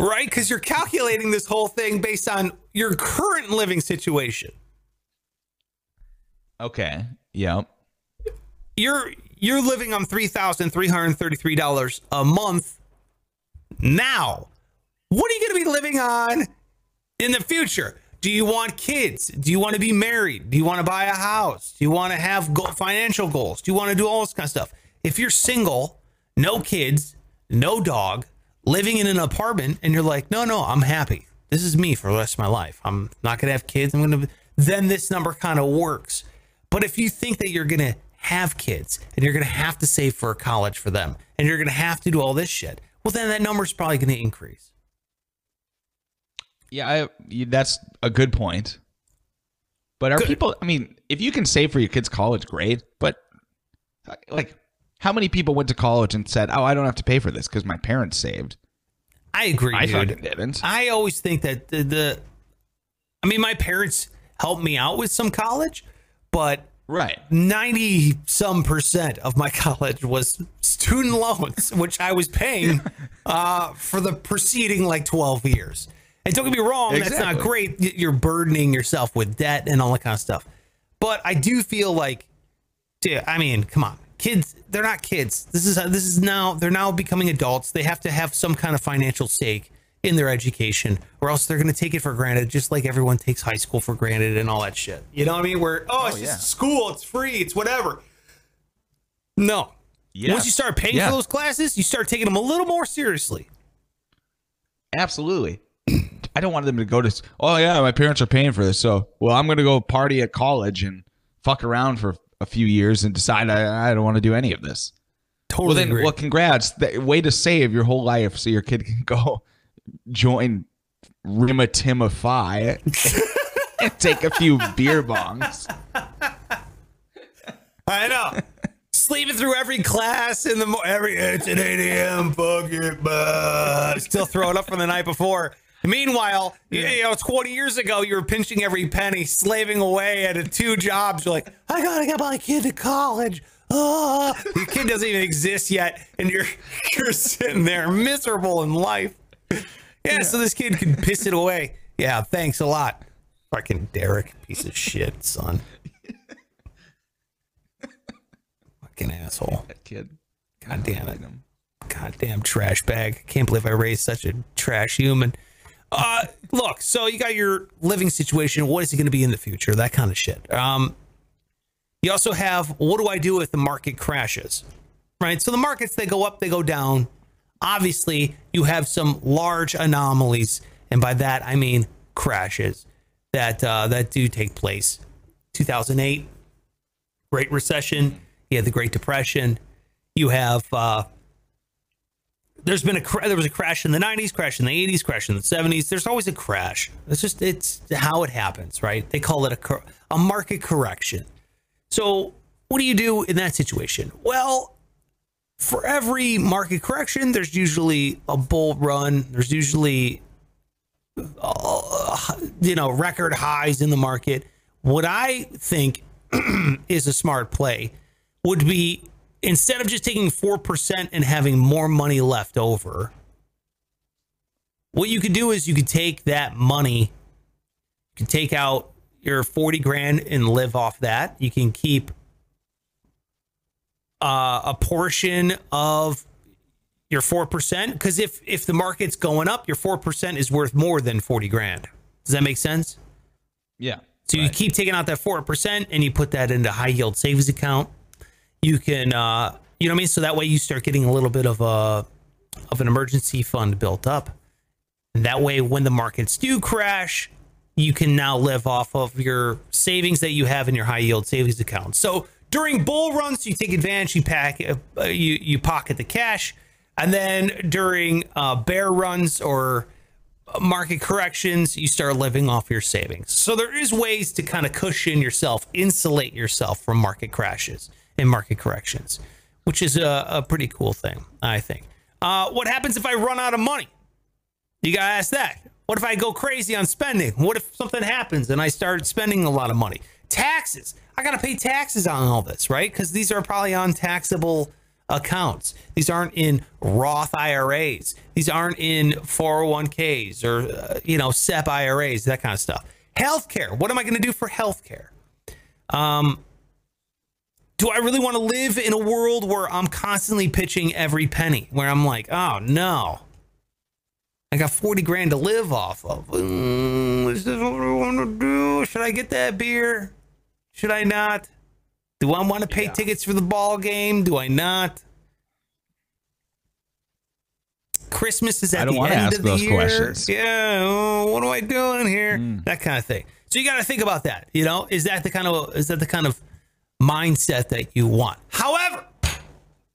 Right? Cuz you're calculating this whole thing based on your current living situation. Okay. Yep. you're you're living on three thousand three hundred thirty three dollars a month now. What are you going to be living on in the future? Do you want kids? Do you want to be married? Do you want to buy a house? Do you want to have go- financial goals? Do you want to do all this kind of stuff? If you're single, no kids, no dog, living in an apartment, and you're like, no, no, I'm happy. This is me for the rest of my life. I'm not going to have kids. I'm going to. Then this number kind of works. But if you think that you're going to have kids and you're going to have to save for college for them and you're going to have to do all this shit, well, then that number's probably going to increase. Yeah, I, that's a good point. But are Good. people? I mean, if you can save for your kids' college, great. But like, how many people went to college and said, "Oh, I don't have to pay for this because my parents saved"? I agree, I dude. fucking didn't. I always think that the, the, I mean, my parents helped me out with some college, but Right. 90 some percent of my college was student loans, which I was paying uh, for the preceding like 12 years. And don't get me wrong, that's not great. You're burdening yourself with debt and all that kind of stuff. But I do feel like, dude, I mean, come on. Kids, they're not kids. This is this is now they're now becoming adults. They have to have some kind of financial stake in their education, or else they're going to take it for granted, just like everyone takes high school for granted and all that shit. You know what I mean? Where oh, it's oh, yeah. just school, it's free, it's whatever. No. Yeah. Once you start paying Yeah. for those classes, you start taking them a little more seriously. Absolutely. I don't want them to go to. Oh yeah, my parents are paying for this, so well, I'm gonna go party at college and fuck around for a few years and decide I, I don't want to do any of this. Totally Well then, agree. well, congrats. The way to save your whole life so your kid can go join Rimatimify and take a few beer bongs. I know. Sleeping through every class in the mo- every it's an 8 a.m. Fuck it, but still throwing up from the night before. Meanwhile, you, you know, 20 years ago, you were pinching every penny, slaving away at two jobs. You're like, I gotta get my kid to college. Ah, your kid doesn't even exist yet, and you're you're sitting there miserable in life. Yeah, so this kid can piss it away. Yeah, thanks a lot, fucking Derek, piece of shit, son. Fucking asshole. That kid. God damn it. Goddamn trash bag. Can't believe I raised such a trash human. Uh, look, so you got your living situation. What is it going to be in the future? That kind of shit. Um, you also have what do I do if the market crashes? Right. So the markets they go up, they go down. Obviously, you have some large anomalies, and by that I mean crashes that uh, that do take place. 2008, Great Recession. You had the Great Depression. You have uh, there's been a cra- there was a crash in the 90s, crash in the 80s, crash in the 70s. There's always a crash. It's just it's how it happens, right? They call it a cor- a market correction. So what do you do in that situation? Well, for every market correction, there's usually a bull run. There's usually uh, you know record highs in the market. What I think is a smart play would be instead of just taking 4% and having more money left over, what you could do is you could take that money, you can take out your 40 grand and live off that. You can keep uh, a portion of your 4% because if if the market's going up, your 4% is worth more than 40 grand. Does that make sense? Yeah. So you keep taking out that four percent and you put that into high yield savings account. You can uh, You know what I mean? So that way you start getting a little bit of a of an emergency fund built up. And that way when the markets do crash, you can now live off of your savings that you have in your high yield savings account. So during bull runs, you take advantage, you pack, uh, you you pocket the cash, and then during uh, bear runs or market corrections, you start living off your savings. So there is ways to kind of cushion yourself, insulate yourself from market crashes and market corrections, which is a, a pretty cool thing, I think. Uh, what happens if I run out of money? You gotta ask that. What if I go crazy on spending? What if something happens and I start spending a lot of money? Taxes. I gotta pay taxes on all this, right? Because these are probably untaxable accounts. These aren't in Roth IRAs. These aren't in 401ks or uh, you know SEP IRAs, that kind of stuff. Healthcare. What am I going to do for healthcare? Um, do I really want to live in a world where I'm constantly pitching every penny? Where I'm like, oh no, I got 40 grand to live off of. Mm, is this what I want to do? Should I get that beer? Should I not? Do I want to pay tickets for the ball game? Do I not? Christmas is at I don't the wanna end ask of the those year. questions. Yeah, oh, what am I doing here? Hmm. That kind of thing. So you got to think about that. You know, is that the kind of is that the kind of mindset that you want? However,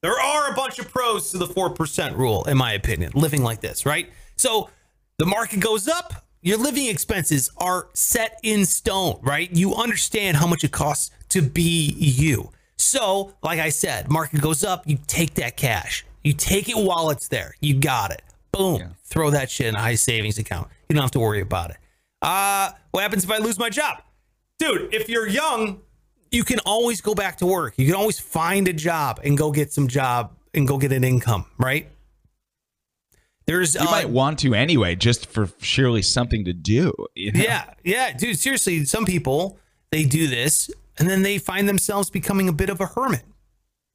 there are a bunch of pros to the 4% rule, in my opinion, living like this, right? So the market goes up, your living expenses are set in stone, right? You understand how much it costs to be you. So, like I said, market goes up, you take that cash. You take it while it's there. You got it. Boom. Throw that shit in a high savings account. You don't have to worry about it. Uh, what happens if I lose my job? Dude, if you're young, you can always go back to work. You can always find a job and go get some job and go get an income, right? There's You uh, might want to anyway, just for surely something to do. you know? yeah, yeah, dude. Seriously, some people they do this and then they find themselves becoming a bit of a hermit,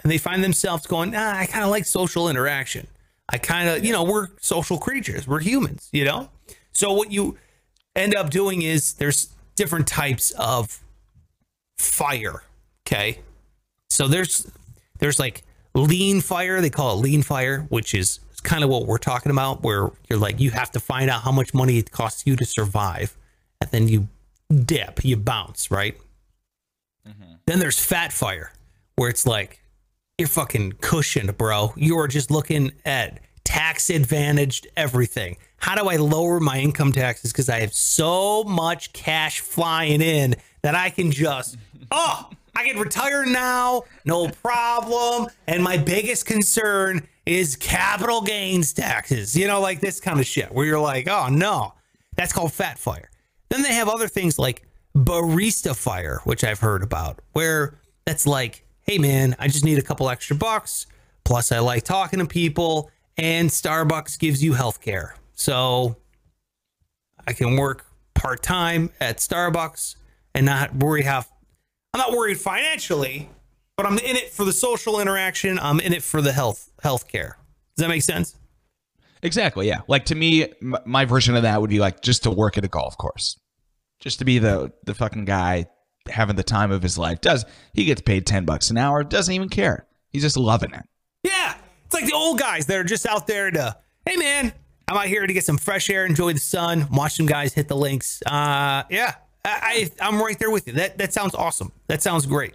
and they find themselves going, "Ah, I kind of like social interaction. I kind of, you know, we're social creatures. We're humans, you know." So what you end up doing is there's different types of fire. Okay, so there's there's like lean fire. They call it lean fire, which is kind of what we're talking about, where you're like you have to find out how much money it costs you to survive, and then you dip, you bounce, right? Mm-hmm. Then there's fat fire, where it's like you're fucking cushioned, bro. You are just looking at tax advantaged everything. How do I lower my income taxes? Because I have so much cash flying in that I can just, oh, I can retire now, no problem. And my biggest concern is capital gains taxes, you know, like this kind of shit where you're like, oh no, that's called fat fire. Then they have other things like barista fire, which I've heard about, where that's like, hey man, I just need a couple extra bucks. Plus, I like talking to people, and Starbucks gives you health care. So I can work part time at Starbucks and not worry how I'm not worried financially, but I'm in it for the social interaction. I'm in it for the health health care. Does that make sense? Exactly. Yeah. Like to me, m- my version of that would be like just to work at a golf course, just to be the the fucking guy having the time of his life. Does he gets paid ten bucks an hour? Doesn't even care. He's just loving it. Yeah. It's like the old guys that are just out there to, hey man, I'm out here to get some fresh air, enjoy the sun, watch some guys hit the links. Uh yeah. I, I I'm right there with you. That that sounds awesome. That sounds great.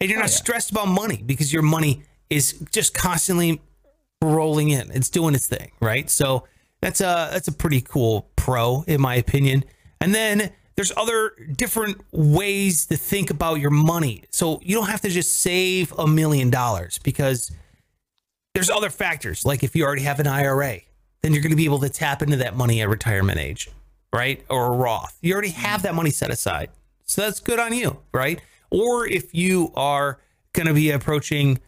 And you're not oh, stressed about money because your money is just constantly rolling in. It's doing its thing, right? So that's a that's a pretty cool pro in my opinion. And then there's other different ways to think about your money. So you don't have to just save a million dollars because there's other factors. Like if you already have an IRA, then you're going to be able to tap into that money at retirement age, right? Or a Roth. You already have that money set aside. So that's good on you, right? Or if you are going to be approaching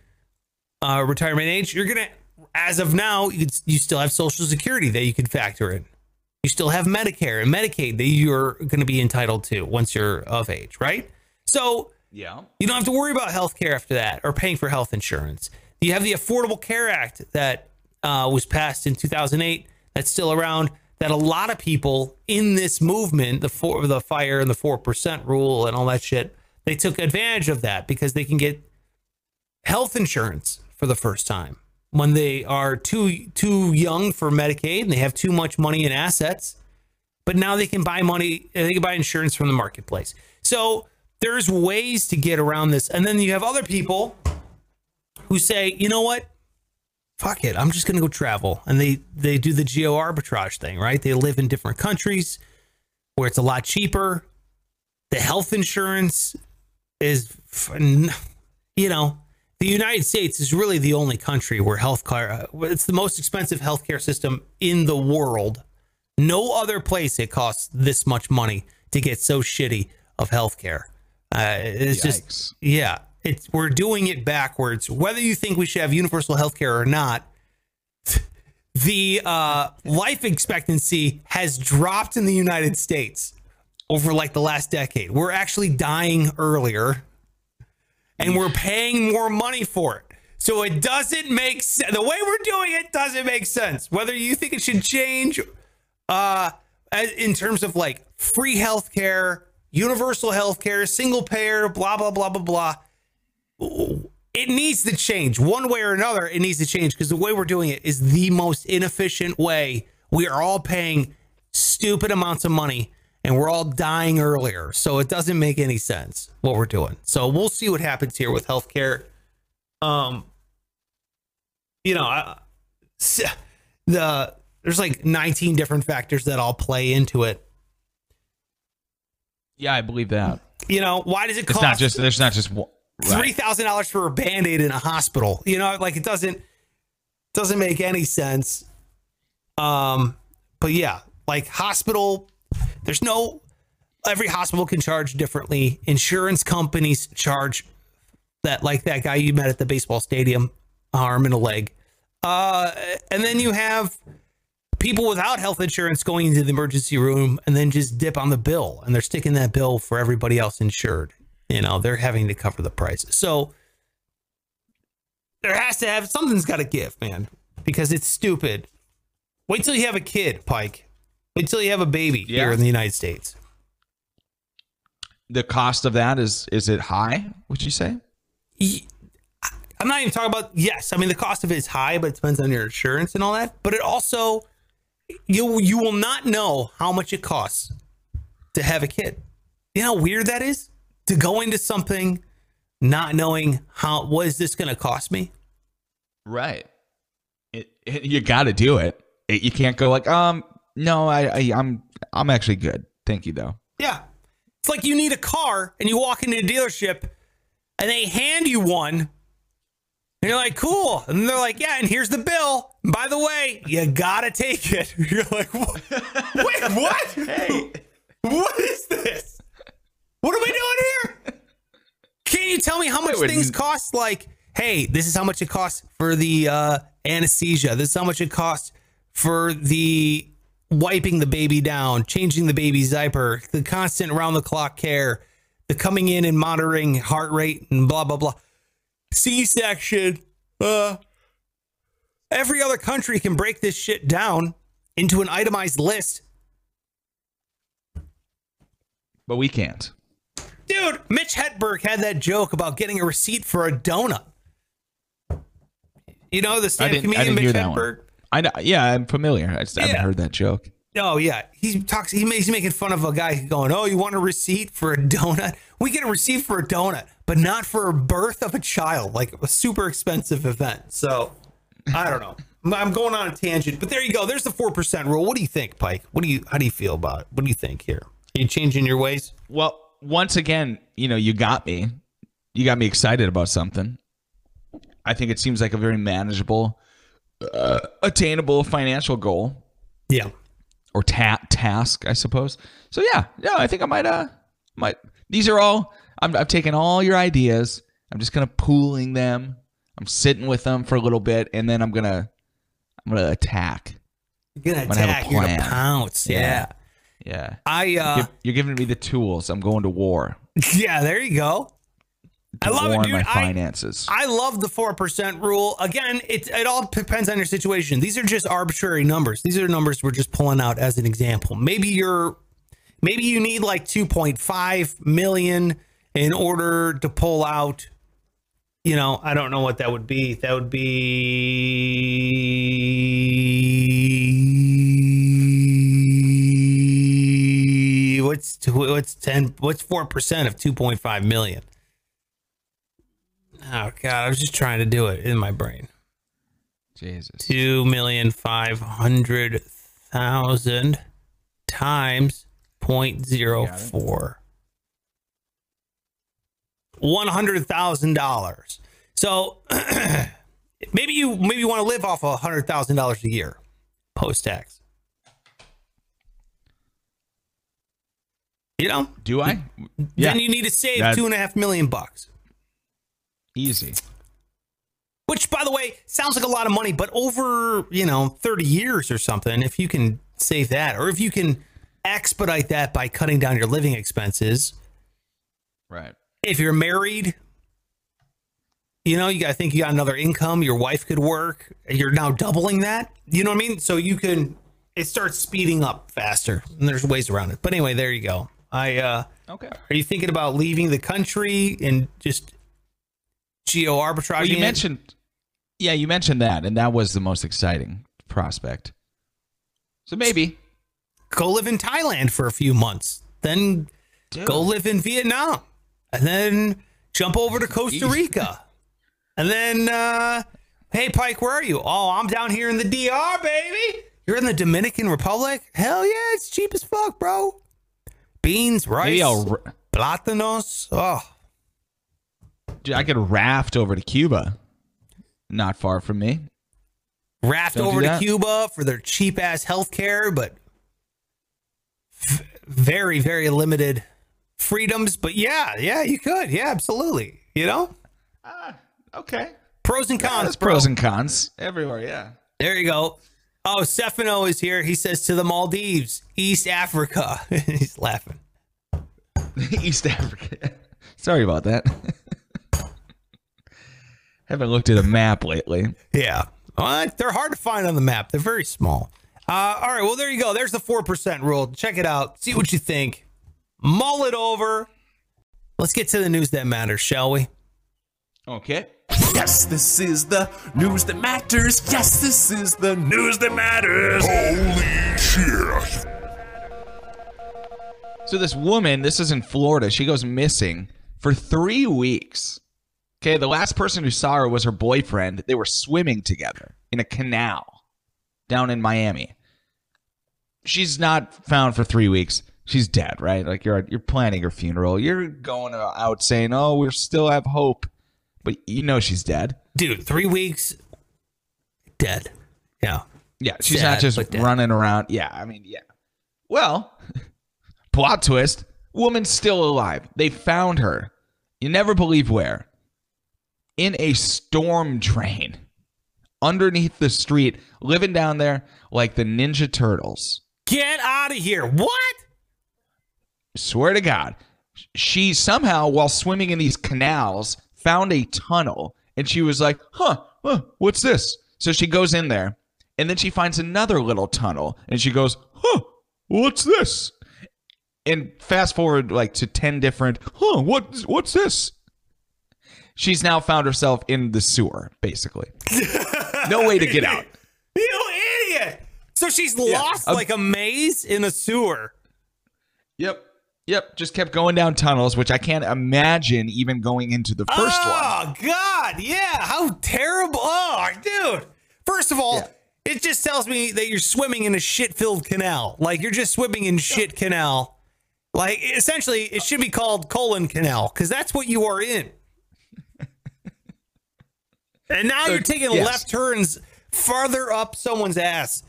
uh, retirement age, you're going to, as of now, you, you still have Social Security that you can factor in. You still have Medicare and Medicaid that you're going to be entitled to once you're of age, right? So Yeah. you don't have to worry about health care after that or paying for health insurance. You have the Affordable Care Act that uh, was passed in 2008 that's still around that a lot of people in this movement, the four, the fire and the 4% rule and all that shit, they took advantage of that because they can get health insurance for the first time when they are too too young for Medicaid and they have too much money in assets, but now they can buy money, they can buy insurance from the marketplace. So there's ways to get around this. And then you have other people who say, you know what? Fuck it. I'm just gonna go travel. And they they do the geo arbitrage thing, right? They live in different countries where it's a lot cheaper. The health insurance is you know, the United States is really the only country where healthcare it's the most expensive healthcare system in the world. No other place it costs this much money to get so shitty of healthcare. Uh, it's Yikes. just yeah, it's we're doing it backwards. Whether you think we should have universal healthcare or not, the uh, life expectancy has dropped in the United States over like the last decade. We're actually dying earlier and we're paying more money for it. So it doesn't make sense. The way we're doing it doesn't make sense. Whether you think it should change uh, in terms of like free healthcare, universal healthcare, single payer, blah, blah, blah, blah, blah. It needs to change one way or another. It needs to change because the way we're doing it is the most inefficient way. We are all paying stupid amounts of money and we're all dying earlier. So it doesn't make any sense what we're doing. So we'll see what happens here with healthcare. Um, you know, I- the there's like 19 different factors that all play into it. Yeah, I believe that. You know, why does it It's cost not just there's not just one. three thousand dollars for a band-aid in a hospital? You know, like it doesn't doesn't make any sense. Um, but yeah, like hospital, there's no every hospital can charge differently. Insurance companies charge that like that guy you met at the baseball stadium, arm and a leg. Uh, and then you have people without health insurance going into the emergency room and then just dip on the bill and they're sticking that bill for everybody else insured. You know, they're having to cover the price. So there has to have something's got to give, man, because it's stupid. Wait till you have a kid, Pike. Till you have a baby Yeah. here in the United States. The cost of that is is it high? Would you say? I'm not even talking about yes. I mean the cost of it is high, but it depends on your insurance and all that. But it also you you will not know how much it costs to have a kid. You know how weird that is to go into something not knowing how what is this going to cost me. Right. It, it, you got to do it. It- You can't go like, um, no, I, I, I'm, I'm actually good. Thank you though. Yeah, it's like you need a car and you walk into a dealership and they hand you one. And you're like, cool. And they're like, yeah, and here's the bill. And by the way, you gotta take it. You're like, what? wait, what? Hey, what is this? What are we doing here? Can you tell me how much things cost? Like, hey, this is how much it costs for the uh, anesthesia. This is how much it costs for the wiping the baby down, changing the baby's diaper, the constant round the clock care, the coming in and monitoring heart rate and blah blah blah. C section. Uh, every other country can break this shit down into an itemized list. But we can't. Dude, Mitch Hedberg had that joke about getting a receipt for a donut. You know the I stand-up didn't, I comedian Mitch Hedberg. one. I know, yeah, I'm familiar. I just haven't heard that joke. Oh yeah, he talks. He makes he's making fun of a guy going, "Oh, you want a receipt for a donut? We get a receipt for a donut, but not for a birth of a child, like a super expensive event." So I don't know. I'm- I'm going on a tangent, but there you go. There's the four percent rule. What do you think, Pike? What do you? How do you feel about it? What do you think here? Are you changing your ways? Well, once again, you know, you got me. You got me excited about something. I think it seems like a very manageable, uh, attainable financial goal Yeah. or ta- task, I suppose. So yeah, yeah, I think I might. Uh, might. These are all. I'm. I've taken all your ideas. I'm just kind of pooling them. I'm sitting with them for a little bit, and then I'm gonna. I'm gonna attack. You're gonna gonna attack. You're gonna pounce. Yeah. Yeah. Yeah. I uh You're- You're giving me the tools. I'm going to war. yeah, there you go. I love it, dude. my I- finances. I love the four percent rule. Again, it it all depends on your situation. These are just arbitrary numbers. These are numbers we're just pulling out as an example. Maybe you're maybe you need like two point five million in order to pull out you know, I don't know what that would be. That would be what's what's ten what's four percent of two point five million. Oh God, I was just trying to do it in my brain. Jesus. Two million five hundred thousand times point zero four. One hundred thousand dollars. So maybe you maybe you want to live off a hundred thousand dollars a year post tax. You know, Do I? then you need to save That- two and a half million bucks. Easy. Which, by the way, sounds like a lot of money, but over, you know, 30 years or something, if you can save that, or if you can expedite that by cutting down your living expenses, Right. if you're married, you know, you got to think you got another income, your wife could work, you're now doubling that. You know what I mean? So you can, it starts speeding up faster, and there's ways around it. But anyway, there you go. I, uh, Okay. are you thinking about leaving the country and just geo arbitraging? Well, you mentioned, yeah, you mentioned that, and that was the most exciting prospect. So maybe go live in Thailand for a few months, then go live in Vietnam, and then jump over to Costa Rica, and then uh, hey Pike, where are you? Oh, I'm down here in the DR, baby. You're in the Dominican Republic? Hell yeah, it's cheap as fuck, bro. Beans, rice, maybe I'll plátanos. Oh, Dude, I could raft over to Cuba, not far from me. raft Don't over to. Cuba for their cheap ass healthcare, but v- very, very limited freedoms. But yeah, yeah, you could. Yeah, absolutely. You know, ah, Okay. pros and cons. There's bro. pros and cons everywhere. Yeah. There you go. Oh, Stefano is here. He says to the Maldives, East Africa. He's laughing. East Africa. Sorry about that. Haven't looked at a map lately. Yeah. Well, they're hard to find on the map. They're very small. Uh, all right. Well, there you go. There's the 4% rule. Check it out. See what you think. Mull it over. Let's get to the news that matters, shall we? Okay. Yes, this is the news that matters. Yes, this is the news that matters. Holy shit. So this woman, this is in Florida, she goes missing for three weeks. Okay, the last person who saw her was her boyfriend. They were swimming together in a canal down in Miami. She's not found for three weeks. She's dead, right? Like you're you're planning her funeral. You're going out saying, "Oh, we still have hope," but you know she's dead. Dude, three weeks, dead. Yeah. Yeah, she's Sad, not just running around. Yeah, I mean, yeah. Well, plot twist: woman's still alive. They found her. You never believe where. In a storm drain, underneath the street, living down there like the Ninja Turtles. Get out of here. What? Swear to God, she somehow, while swimming in these canals, found a tunnel, and she was like, "Huh, huh what's this?" So she goes in there, and then she finds another little tunnel, and she goes, "Huh, what's this?" And fast forward like to ten different, "Huh, what what's this?" She's now found herself in the sewer, basically. no way to get out. You idiot. So she's lost Um, like a maze in a sewer. Yep. Yep. Just kept going down tunnels, which I can't imagine even going into the first one. oh, God. Yeah. How terrible. Oh, dude. First of all, Yeah. it just tells me that you're swimming in a shit filled canal. Like you're just swimming in shit canal. Like essentially, it should be called colon canal because that's what you are in. And now you're taking yes. left turns farther up someone's ass.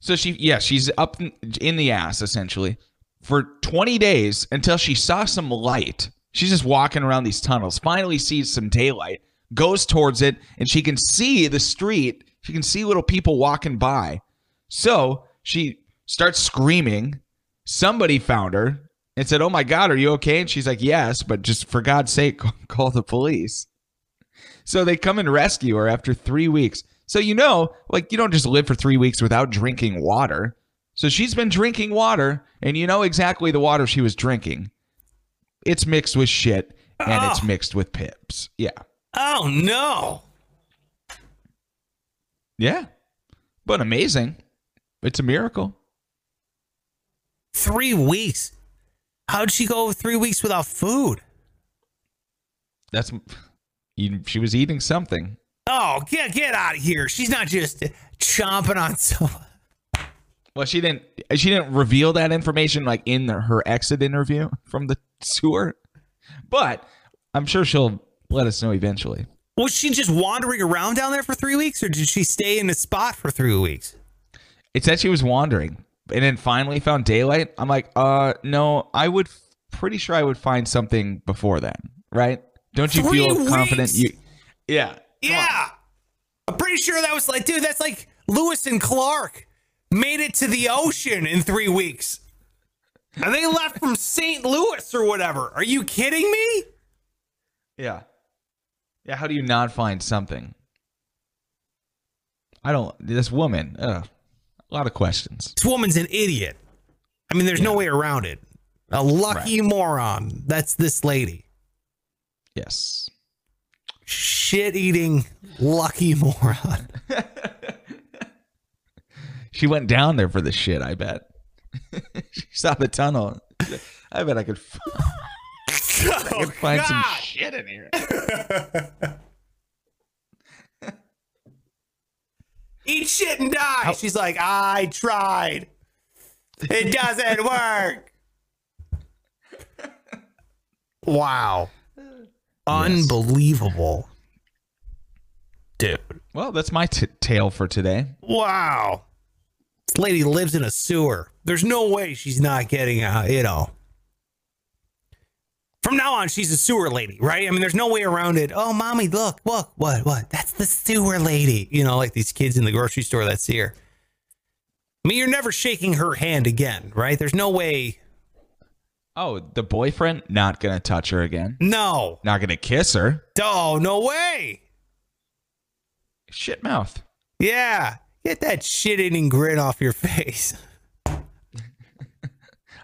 So she, yeah, she's up in the ass essentially for 20 days until she saw some light. She's just walking around these tunnels, finally sees some daylight, goes towards it, and she can see the street. She can see little people walking by. So she starts screaming. Somebody found her and said, Oh my God, are you okay? And she's like, Yes, but just for God's sake, call the police. So they come and rescue her after three weeks. So you know, like you don't just live for three weeks without drinking water. So she's been drinking water, and you know exactly the water she was drinking. It's mixed with shit, and it's Oh. mixed with pips. Yeah. Oh no. Yeah. But amazing. It's a miracle. Three weeks. How'd she go three weeks without food? That's she was eating something. Oh, get get out of here. She's not just chomping on some. Well, she didn't. She didn't reveal that information like in the, her exit interview from the sewer, but I'm sure she'll let us know eventually. Was she just wandering around down there for three weeks, or did she stay in a spot for three weeks? It said she was wandering, and then finally found daylight. I'm like, uh, no, I would. Pretty sure I would find something before then, right? Don't you Three feel confident? You, yeah, Yeah. I'm pretty sure that was like, dude, that's like Lewis and Clark made it to the ocean in three weeks. And they left from St. Louis or whatever. Are you kidding me? yeah, yeah. How do you not find something? I don't. This woman, ugh, a lot of questions. This woman's an idiot. I mean, there's no way around it. A lucky moron. That's this lady. Yes. Shit eating lucky moron. She went down there for the shit, I bet. she saw the tunnel. I bet I could, I could oh, find some shit in here. Eat shit and die. She's like, I tried. It doesn't work. wow. Unbelievable. Dude. Well, that's my t- tale for today. Wow. This lady lives in a sewer. There's no way she's not getting out, you know. From now on, she's a sewer lady, right? I mean, there's no way around it. Oh, mommy, look, look, what, what? That's the sewer lady. You know, like these kids in the grocery store that see her. I mean, you're never shaking her hand again, right? There's no way. Oh, the boyfriend not gonna touch her again. No. Not gonna kiss her. Oh, no way. Shit mouth. Yeah. Get that shit eating grin off your face.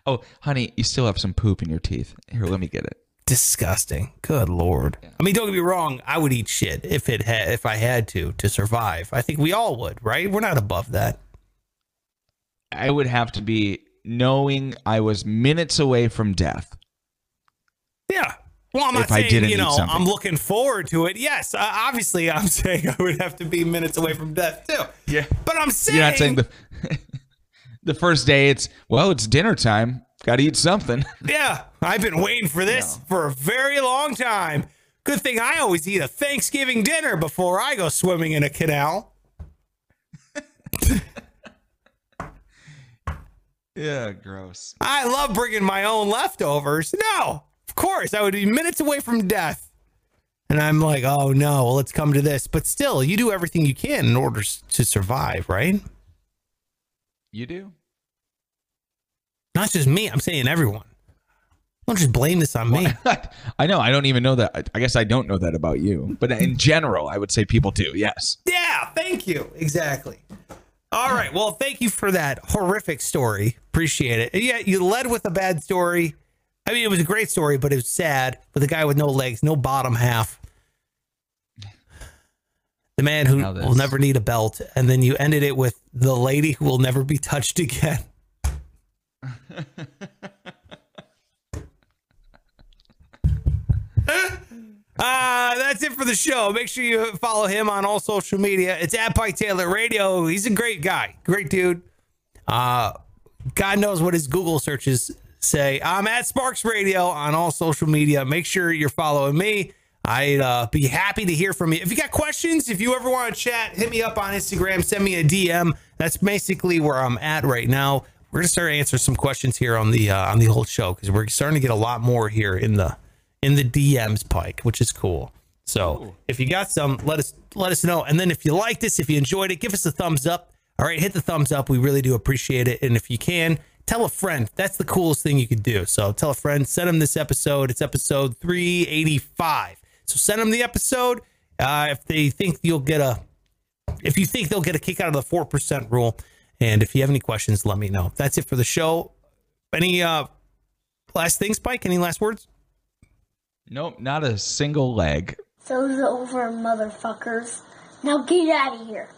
Oh, honey, you still have some poop in your teeth. Here, let me get it. disgusting. Good lord. I mean, don't get me wrong. I would eat shit if it had, if I had to to survive. I think we all would, right? We're not above that. I would have to be knowing I was minutes away from death. Yeah. Well, I'm not If I saying didn't you know. I'm looking forward to it. Yes, uh, obviously I'm saying I would have to be minutes away from death too. Yeah. But I'm saying, You're not saying the the first day it's well, it's dinner time. Got to eat something. yeah, I've been waiting for this for a very long time. Good thing I always eat a Thanksgiving dinner before I go swimming in a canal. yeah, gross. I love bringing my own leftovers. No, of course, I would be minutes away from death. And I'm like, oh no, well, let's come to this. But still, you do everything you can in order to survive, right? You do? Not just me, I'm saying everyone. Don't just blame this on me. I know. I don't even know that. I guess I don't know that about you. But in general, I would say people do. Yes. Yeah, thank you. Exactly. All right. Well, thank you for that horrific story. Appreciate it. Yeah, you led with a bad story. I mean, it was a great story, but it was sad with a guy with no legs, no bottom half. The man who will never need a belt. And then you ended it with the lady who will never be touched again. Uh, that's it for the show. Make sure you follow him on all social media. It's at Pike Taylor Radio. He's a great guy, great dude. Uh, God knows what his Google searches say. I'm at Sparks Radio on all social media. Make sure you're following me. I'd uh, be happy to hear from you. If you got questions, if you ever want to chat, hit me up on Instagram. Send me a DM. That's basically where I'm at right now. We're gonna start answering some questions here on the uh, on the whole show because we're starting to get a lot more here in the in the DMs, Pike, which is cool. So if you got some, let us let us know. And then if you like this, if you enjoyed it, give us a thumbs up. All right, hit the thumbs up. We really do appreciate it. And if you can, tell a friend. That's the coolest thing you could do. So tell a friend, send them this episode. It's episode 385. So send them the episode. Uh, if they think you'll get a, if you think they'll get a kick out of the four percent rule, and if you have any questions, let me know. That's it for the show. Any uh last things, Spike? Any last words? Nope, not a single leg. Those over, motherfuckers. Now get out of here.